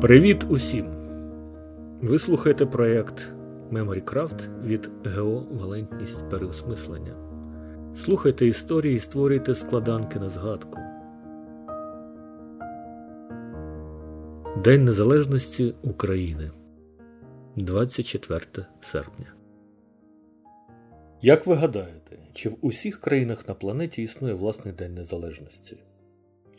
Привіт усім! Ви слухаєте проєкт MemoryCraft від ГО Валентність переосмислення. Слухайте історії і створюйте складанки на згадку. День Незалежності України 24 серпня. Як ви гадаєте, чи в усіх країнах на планеті існує власний День Незалежності?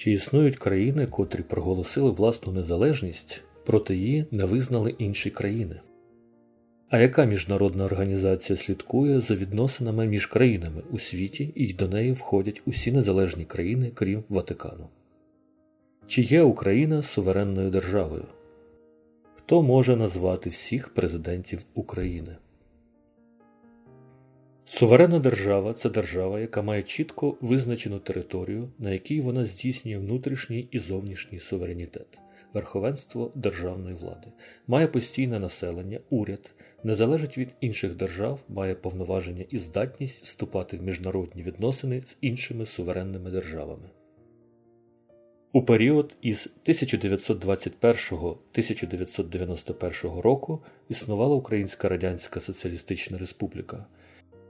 Чи існують країни, котрі проголосили власну незалежність, проте її не визнали інші країни? А яка міжнародна організація слідкує за відносинами між країнами у світі і до неї входять усі незалежні країни, крім Ватикану? Чи є Україна суверенною державою? Хто може назвати всіх президентів України? Суверенна держава це держава, яка має чітко визначену територію, на якій вона здійснює внутрішній і зовнішній суверенітет, верховенство державної влади, має постійне населення, уряд, не залежить від інших держав, має повноваження і здатність вступати в міжнародні відносини з іншими суверенними державами. У період із 1921-1991 року існувала Українська Радянська Соціалістична Республіка.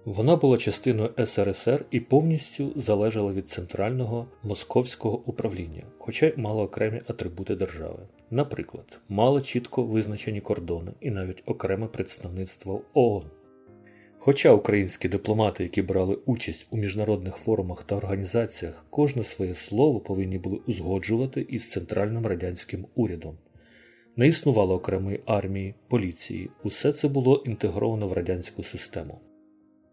Вона була частиною СРСР і повністю залежала від центрального московського управління, хоча й мала окремі атрибути держави. Наприклад, мала чітко визначені кордони і навіть окреме представництво ООН. Хоча українські дипломати, які брали участь у міжнародних форумах та організаціях, кожне своє слово повинні були узгоджувати із центральним радянським урядом. Не існувало окремої армії, поліції, усе це було інтегровано в радянську систему.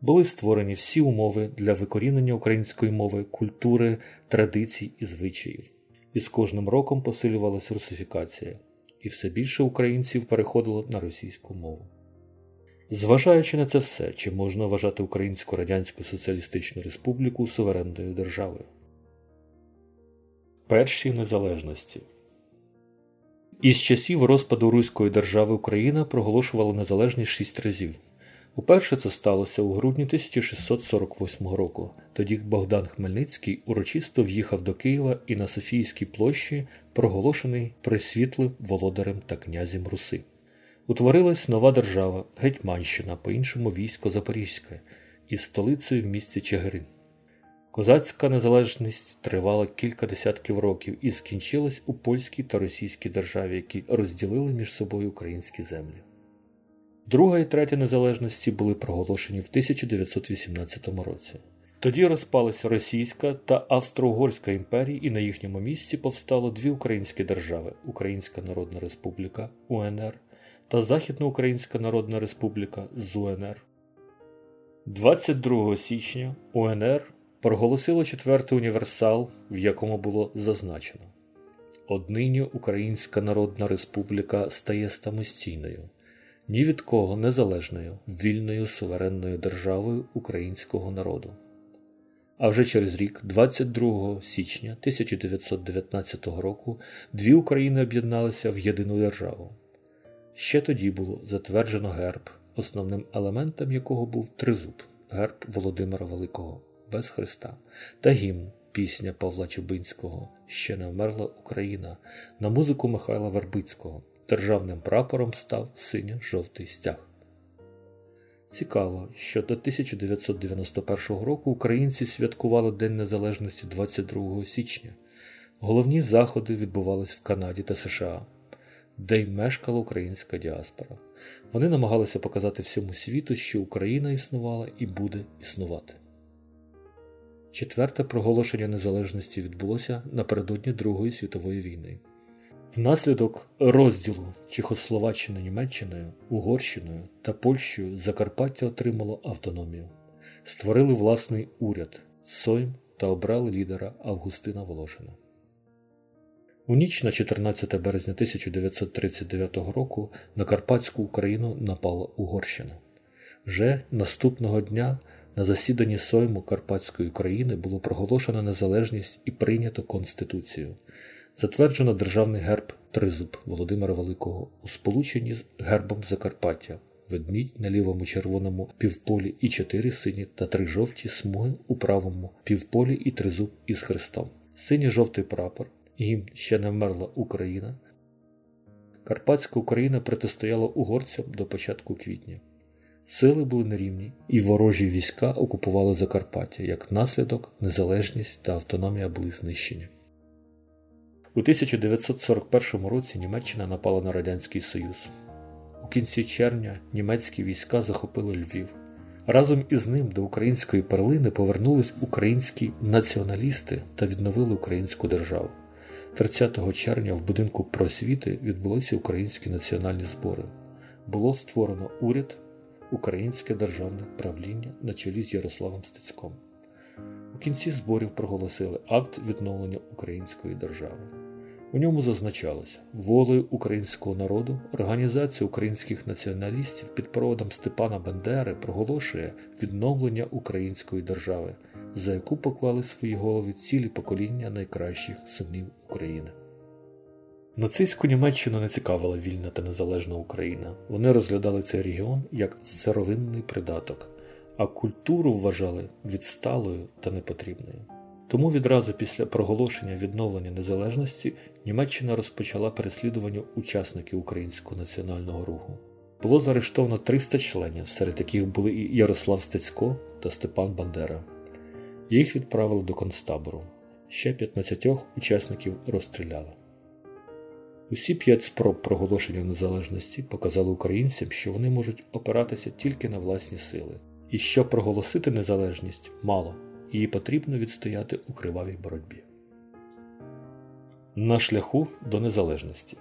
Були створені всі умови для викорінення української мови, культури, традицій і звичаїв. І з кожним роком посилювалася русифікація, і все більше українців переходило на російську мову. Зважаючи на це все, чи можна вважати Українську Радянську Соціалістичну Республіку суверенною державою? Перші незалежності Із часів розпаду Руської держави Україна проголошувала незалежність шість разів. Уперше це сталося у грудні 1648 року. Тоді Богдан Хмельницький урочисто в'їхав до Києва і на Софійській площі проголошений присвітлим володарем та князем Руси. Утворилась нова держава Гетьманщина, по-іншому військо Запорізьке, із столицею в місті Чигирин. Козацька незалежність тривала кілька десятків років і скінчилась у польській та російській державі, які розділили між собою українські землі. Друга і третя незалежності були проголошені в 1918 році. Тоді розпалися Російська та Австро-Угорська імперії, і на їхньому місці повстало дві українські держави Українська Народна Республіка УНР та Західноукраїнська Народна Республіка ЗУНР. 22 січня УНР проголосило четвертий універсал, в якому було зазначено Однині Українська Народна Республіка стає самостійною ні від кого незалежною, вільною суверенною державою українського народу. А вже через рік, 22 січня 1919 року, дві України об'єдналися в єдину державу. Ще тоді було затверджено герб, основним елементом якого був тризуб, герб Володимира Великого без Христа, та гімн, пісня Павла Чубинського Ще не вмерла Україна на музику Михайла Вербицького. Державним прапором став синьо-жовтий стяг. Цікаво, що до 1991 року українці святкували День Незалежності 22 січня. Головні заходи відбувались в Канаді та США, де й мешкала українська діаспора. Вони намагалися показати всьому світу, що Україна існувала і буде існувати. Четверте проголошення незалежності відбулося напередодні Другої світової війни. Внаслідок розділу Чехословаччини Німеччиною, Угорщиною та Польщею Закарпаття отримало автономію, створили власний уряд Сойм та обрали лідера Августина Волошина. У ніч на 14 березня 1939 року на Карпатську Україну напала Угорщина. Вже наступного дня на засіданні Сойму Карпатської України було проголошено незалежність і прийнято Конституцію. Затверджено державний герб Тризуб Володимира Великого у сполученні з гербом Закарпаття, ведмідь на лівому червоному півполі і чотири сині та три жовті смуги у правому півполі і тризуб із хрестом. Синій жовтий прапор, гімн ще не вмерла Україна. Карпатська Україна протистояла угорцям до початку квітня. Сили були нерівні, і ворожі війська окупували Закарпаття як наслідок, незалежність та автономія були знищені. У 1941 році Німеччина напала на Радянський Союз. У кінці червня німецькі війська захопили Львів. Разом із ним до української перлини повернулись українські націоналісти та відновили українську державу. 30 червня в будинку просвіти відбулися українські національні збори. Було створено уряд, Українське державне правління на чолі з Ярославом Стецьком. У кінці зборів проголосили акт відновлення української держави. У ньому зазначалося волею українського народу Організація українських націоналістів під проводом Степана Бендери проголошує відновлення української держави, за яку поклали свої голови цілі покоління найкращих синів України. Нацистську Німеччину не цікавила вільна та незалежна Україна. Вони розглядали цей регіон як сировинний придаток, а культуру вважали відсталою та непотрібною. Тому відразу після проголошення відновлення незалежності Німеччина розпочала переслідування учасників українського національного руху. Було заарештовано 300 членів, серед яких були і Ярослав Стецько та Степан Бандера. Їх відправили до концтабору. Ще 15 учасників розстріляли. Усі п'ять спроб проголошення незалежності показали українцям, що вони можуть опиратися тільки на власні сили, і щоб проголосити незалежність мало, її потрібно відстояти у кривавій боротьбі. На шляху до незалежності.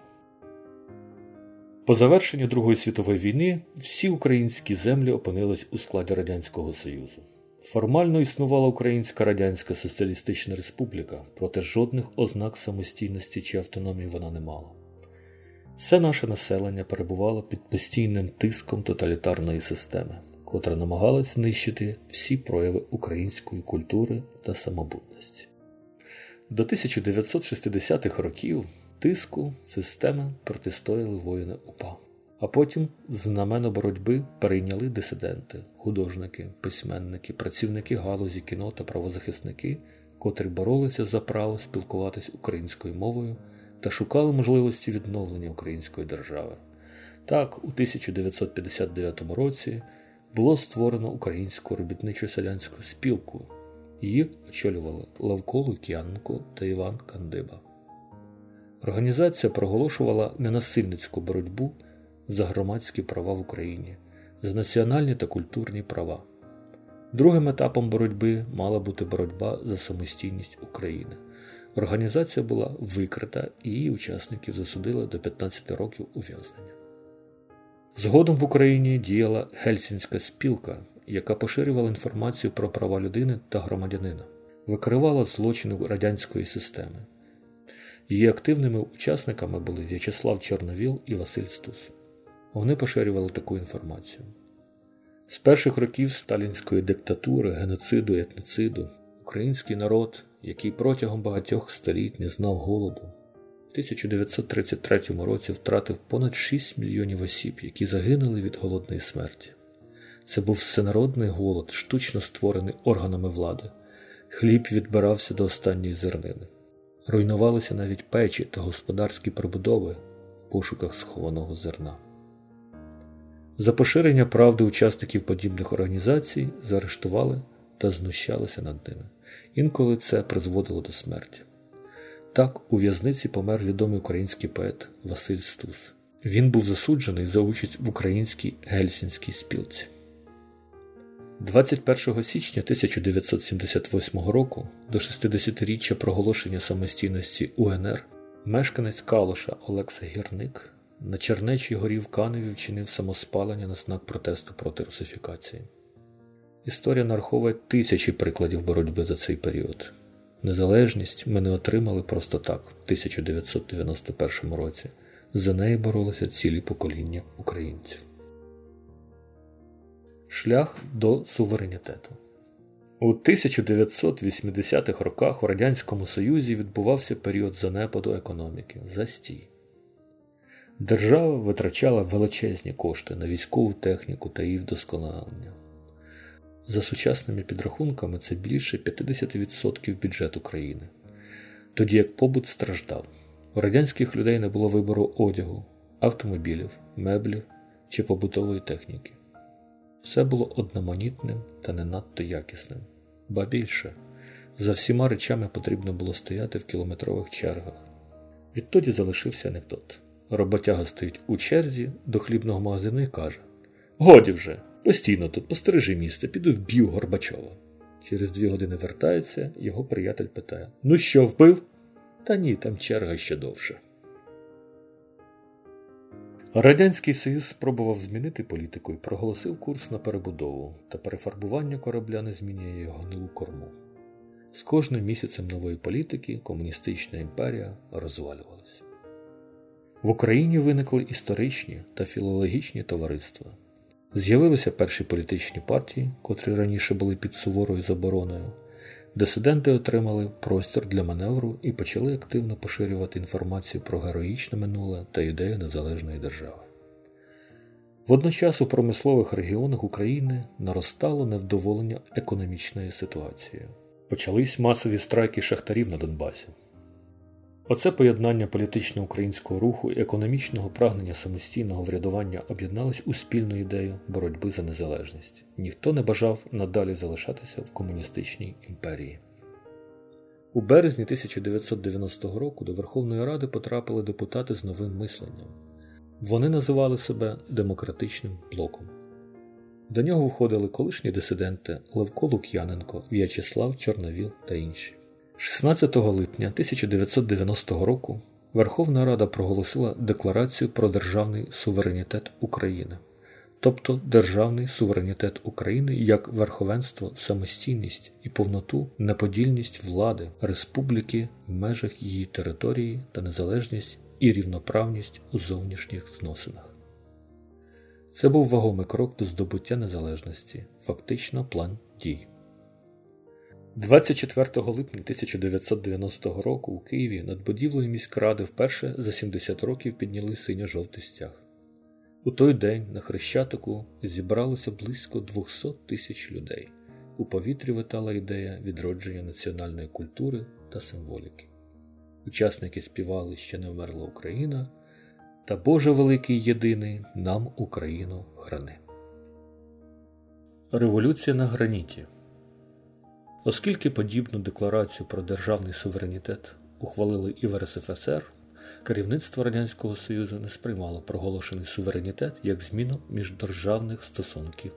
По завершенню Другої світової війни всі українські землі опинились у складі Радянського Союзу. Формально існувала Українська Радянська Соціалістична Республіка, проте жодних ознак самостійності чи автономії вона не мала. Все наше населення перебувало під постійним тиском тоталітарної системи, котра намагалась знищити всі прояви української культури та самобутності. До 1960-х років тиску системи протистояли воїни УПА. А потім знамено боротьби перейняли дисиденти, художники, письменники, працівники галузі кіно та правозахисники, котрі боролися за право спілкуватись українською мовою та шукали можливості відновлення української держави. Так, у 1959 році було створено українську робітничо-селянську спілку. Її очолювали Лавко Лук'яненко та Іван Кандиба. Організація проголошувала ненасильницьку боротьбу за громадські права в Україні, за національні та культурні права. Другим етапом боротьби мала бути боротьба за самостійність України. Організація була викрита і її учасників засудили до 15 років ув'язнення. Згодом в Україні діяла Гельсінська спілка, яка поширювала інформацію про права людини та громадянина, викривала злочини радянської системи. Її активними учасниками були В'ячеслав Чорновіл і Василь Стус. Вони поширювали таку інформацію. З перших років сталінської диктатури, геноциду і етноциду український народ, який протягом багатьох століть не знав голоду, 1933 році втратив понад 6 мільйонів осіб, які загинули від голодної смерті. Це був всенародний голод, штучно створений органами влади. Хліб відбирався до останньої зернини. Руйнувалися навіть печі та господарські прибудови в пошуках схованого зерна. За поширення правди учасників подібних організацій заарештували та знущалися над ними. Інколи це призводило до смерті. Так, у в'язниці помер відомий український поет Василь Стус. Він був засуджений за участь в українській гельсінській спілці. 21 січня 1978 року до 60-річчя проголошення самостійності УНР мешканець Калуша Олекса Гірник на Чернечій горі в Каневі вчинив самоспалення на знак протесту проти русифікації. Історія нараховує тисячі прикладів боротьби за цей період. Незалежність ми не отримали просто так, в 1991 році. За неї боролися цілі покоління українців. Шлях до суверенітету. У 1980-х роках у Радянському Союзі відбувався період занепаду економіки застій. Держава витрачала величезні кошти на військову техніку та її вдосконалення. За сучасними підрахунками, це більше 50% бюджету країни. Тоді як побут страждав. У радянських людей не було вибору одягу, автомобілів, меблів чи побутової техніки. Все було одноманітним та не надто якісним, ба більше. За всіма речами потрібно було стояти в кілометрових чергах. Відтоді залишився анекдот. Роботяга стоїть у черзі до хлібного магазину і каже: Годі вже, постійно тут постережи місце, піду вб'ю Горбачова. Через дві години вертається, його приятель питає: Ну що, вбив? Та ні, там черга ще довше. Радянський Союз спробував змінити політику і проголосив курс на перебудову, та перефарбування корабля не змінює його гнилу корму. З кожним місяцем нової політики комуністична імперія розвалювалася. В Україні виникли історичні та філологічні товариства. З'явилися перші політичні партії, котрі раніше були під суворою забороною. Дисиденти отримали простір для маневру і почали активно поширювати інформацію про героїчне минуле та ідею незалежної держави. Водночас у промислових регіонах України наростало невдоволення економічною ситуацією. Почались масові страйки шахтарів на Донбасі. Оце поєднання політично українського руху і економічного прагнення самостійного врядування об'єднались у спільну ідею боротьби за незалежність. Ніхто не бажав надалі залишатися в комуністичній імперії. У березні 1990 року до Верховної Ради потрапили депутати з новим мисленням. Вони називали себе демократичним блоком. До нього входили колишні дисиденти Левко Лук'яненко, В'ячеслав Чорновіл та інші. 16 липня 1990 року Верховна Рада проголосила Декларацію про державний суверенітет України, тобто державний суверенітет України як верховенство, самостійність і повноту, неподільність влади, республіки в межах її території та незалежність і рівноправність у зовнішніх зносинах. Це був вагомий крок до здобуття незалежності, фактично план дій. 24 липня 1990 року у Києві над будівлею міськради вперше за 70 років підняли синьо-жовтий стяг. У той день на Хрещатику зібралося близько 200 тисяч людей. У повітрі витала ідея відродження національної культури та символіки. Учасники співали Ще не вмерла Україна та Боже Великий Єдиний нам Україну храни. Революція на граніті. Оскільки подібну декларацію про державний суверенітет ухвалили і в РСФСР, керівництво Радянського Союзу не сприймало проголошений суверенітет як зміну міждержавних стосунків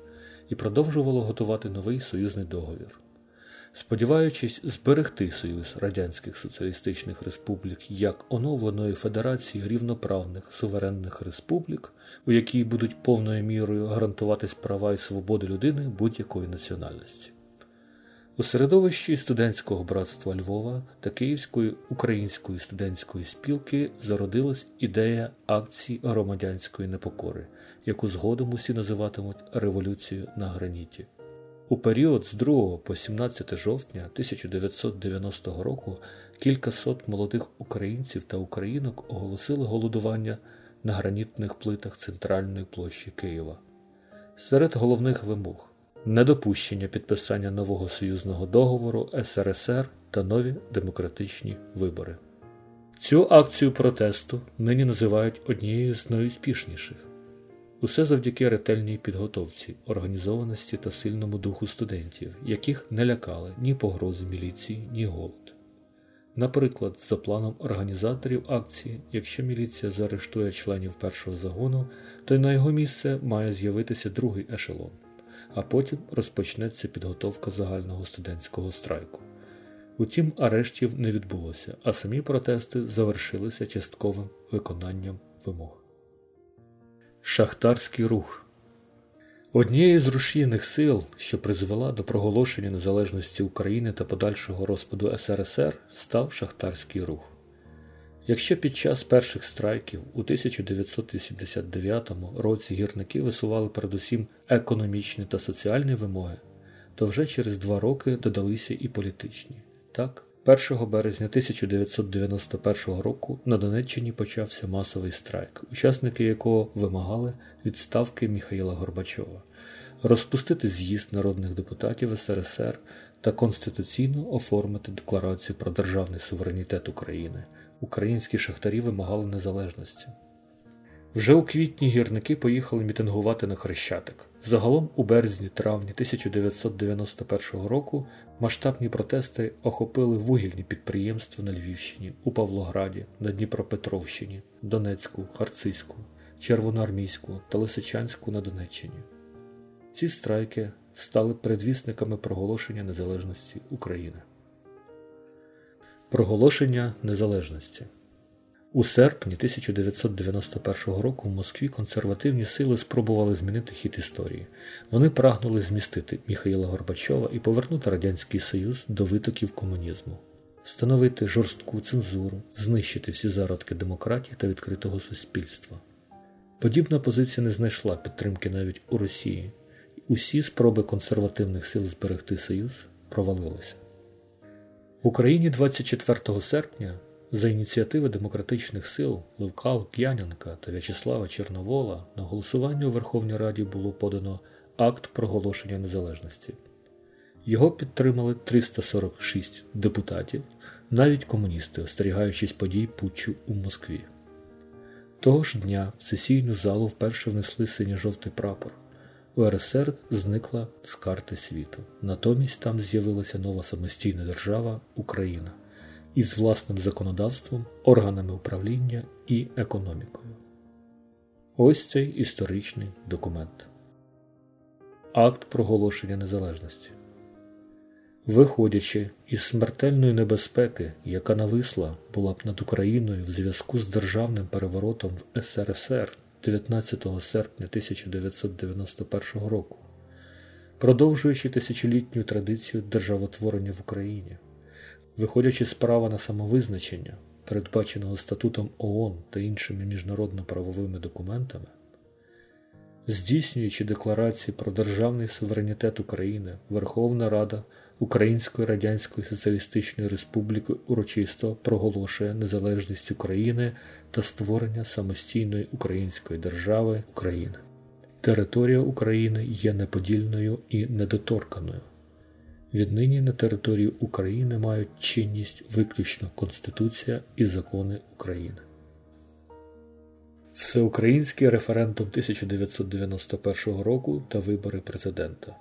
і продовжувало готувати новий союзний договір. Сподіваючись зберегти Союз Радянських Соціалістичних Республік як оновленої Федерації рівноправних суверенних республік, у якій будуть повною мірою гарантуватись права і свободи людини будь-якої національності. У середовищі студентського братства Львова та Київської української студентської спілки зародилась ідея акції громадянської непокори, яку згодом усі називатимуть Революцією на граніті. У період з 2 по 17 жовтня 1990 року кількасот молодих українців та українок оголосили голодування на гранітних плитах центральної площі Києва. Серед головних вимог недопущення підписання нового союзного договору СРСР та нові демократичні вибори. Цю акцію протесту нині називають однією з найуспішніших. Усе завдяки ретельній підготовці, організованості та сильному духу студентів, яких не лякали ні погрози міліції, ні голод. Наприклад, за планом організаторів акції, якщо міліція заарештує членів першого загону, то й на його місце має з'явитися другий ешелон а потім розпочнеться підготовка загального студентського страйку. Утім, арештів не відбулося, а самі протести завершилися частковим виконанням вимог. Шахтарський рух Однією з рушійних сил, що призвела до проголошення незалежності України та подальшого розпаду СРСР, став шахтарський рух. Якщо під час перших страйків у 1989 році гірники висували передусім економічні та соціальні вимоги, то вже через два роки додалися і політичні. Так, 1 березня 1991 року на Донеччині почався масовий страйк, учасники якого вимагали відставки Міхаїла Горбачова, розпустити з'їзд народних депутатів СРСР та конституційно оформити декларацію про державний суверенітет України українські шахтарі вимагали незалежності. Вже у квітні гірники поїхали мітингувати на Хрещатик. Загалом у березні-травні 1991 року масштабні протести охопили вугільні підприємства на Львівщині, у Павлограді, на Дніпропетровщині, Донецьку, Харцизьку, Червоноармійську та Лисичанську на Донеччині. Ці страйки стали передвісниками проголошення незалежності України. Проголошення незалежності у серпні 1991 року в Москві консервативні сили спробували змінити хід історії. Вони прагнули змістити Міхаїла Горбачова і повернути Радянський Союз до витоків комунізму, встановити жорстку цензуру, знищити всі зародки демократії та відкритого суспільства. Подібна позиція не знайшла підтримки навіть у Росії. Усі спроби консервативних сил зберегти Союз провалилися. В Україні 24 серпня за ініціативи демократичних сил Левка Лук'яненка та В'ячеслава Чорновола на голосування у Верховній Раді було подано акт проголошення незалежності. Його підтримали 346 депутатів, навіть комуністи, остерігаючись подій путчу у Москві. Того ж дня в сесійну залу вперше внесли синьо-жовтий прапор. УРСР зникла з карти світу. Натомість там з'явилася нова самостійна держава Україна із власним законодавством, органами управління і економікою. Ось цей історичний документ. Акт проголошення незалежності. Виходячи із смертельної небезпеки, яка нависла була б над Україною в зв'язку з державним переворотом в СРСР 19 серпня 1991 року, продовжуючи тисячолітню традицію державотворення в Україні виходячи з права на самовизначення, передбаченого статутом ООН та іншими міжнародно-правовими документами, здійснюючи декларації про державний суверенітет України, Верховна Рада Української Радянської Соціалістичної Республіки урочисто проголошує незалежність України та створення самостійної української держави України. Територія України є неподільною і недоторканою. Віднині на території України мають чинність виключно Конституція і закони України. Всеукраїнський референдум 1991 року та вибори президента.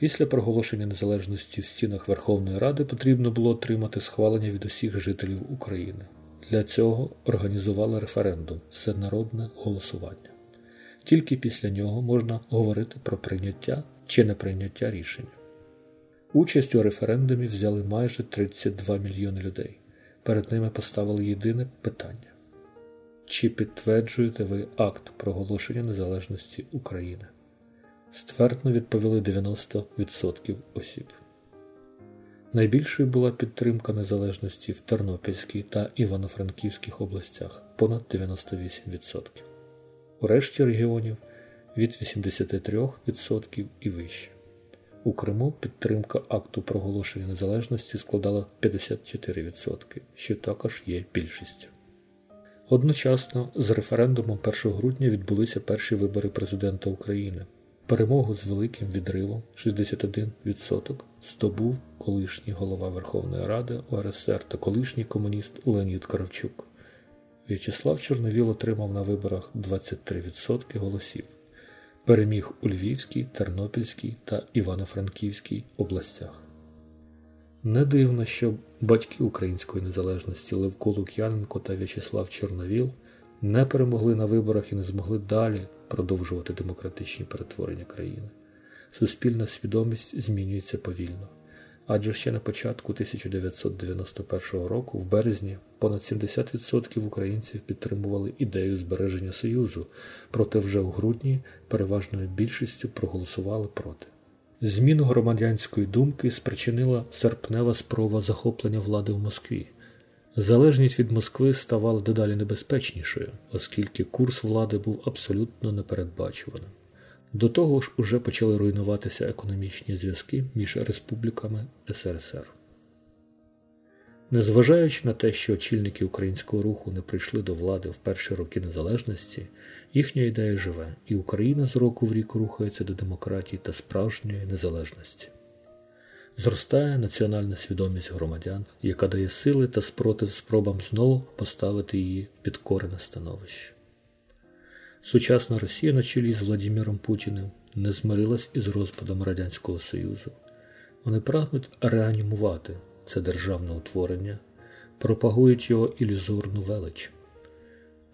Після проголошення незалежності в стінах Верховної Ради потрібно було отримати схвалення від усіх жителів України. Для цього організували референдум всенародне голосування. Тільки після нього можна говорити про прийняття чи неприйняття рішення. Участь у референдумі взяли майже 32 мільйони людей. Перед ними поставили єдине питання: чи підтверджуєте ви акт проголошення незалежності України? Ствердно відповіли 90% осіб. Найбільшою була підтримка незалежності в Тернопільській та Івано-Франківських областях понад 98%. У решті регіонів від 83% і вище. У Криму підтримка акту проголошення незалежності складала 54%, що також є більшістю. Одночасно з референдумом 1 грудня відбулися перші вибори президента України. Перемогу з великим відривом 61% здобув колишній голова Верховної Ради УРСР та колишній комуніст Леонід Кравчук. В'ячеслав Чорновіл отримав на виборах 23% голосів переміг у Львівській, Тернопільській та Івано-Франківській областях. Не дивно, що батьки української незалежності Левко Лук'яненко та В'ячеслав Чорновіл не перемогли на виборах і не змогли далі продовжувати демократичні перетворення країни. Суспільна свідомість змінюється повільно адже ще на початку 1991 року, в березні, понад 70% українців підтримували ідею збереження Союзу, проте вже у грудні переважною більшістю проголосували проти. Зміну громадянської думки спричинила серпнева спроба захоплення влади в Москві. Залежність від Москви ставала дедалі небезпечнішою, оскільки курс влади був абсолютно непередбачуваним. До того ж уже почали руйнуватися економічні зв'язки між республіками СРСР. Незважаючи на те, що очільники українського руху не прийшли до влади в перші роки незалежності, їхня ідея живе, і Україна з року в рік рухається до демократії та справжньої незалежності. Зростає національна свідомість громадян, яка дає сили та спротив спробам знову поставити її в підкорене становище. Сучасна Росія на чолі з Владимиром Путіним не змирилась із розпадом Радянського Союзу. Вони прагнуть реанімувати це державне утворення, пропагують його ілюзорну велич.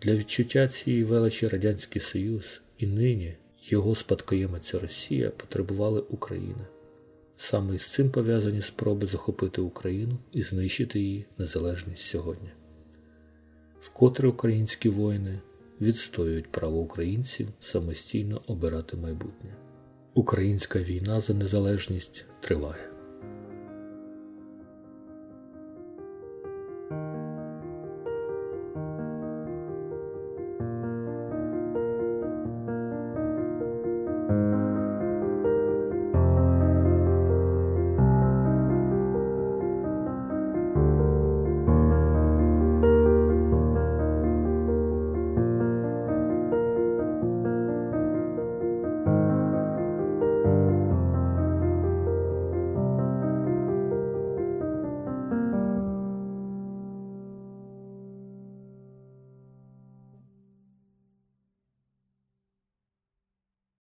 Для відчуття цієї величі Радянський Союз і нині його спадкоємиця Росія потребували України. Саме із цим пов'язані спроби захопити Україну і знищити її незалежність сьогодні. Вкотре українські воїни відстоюють право українців самостійно обирати майбутнє. Українська війна за незалежність триває.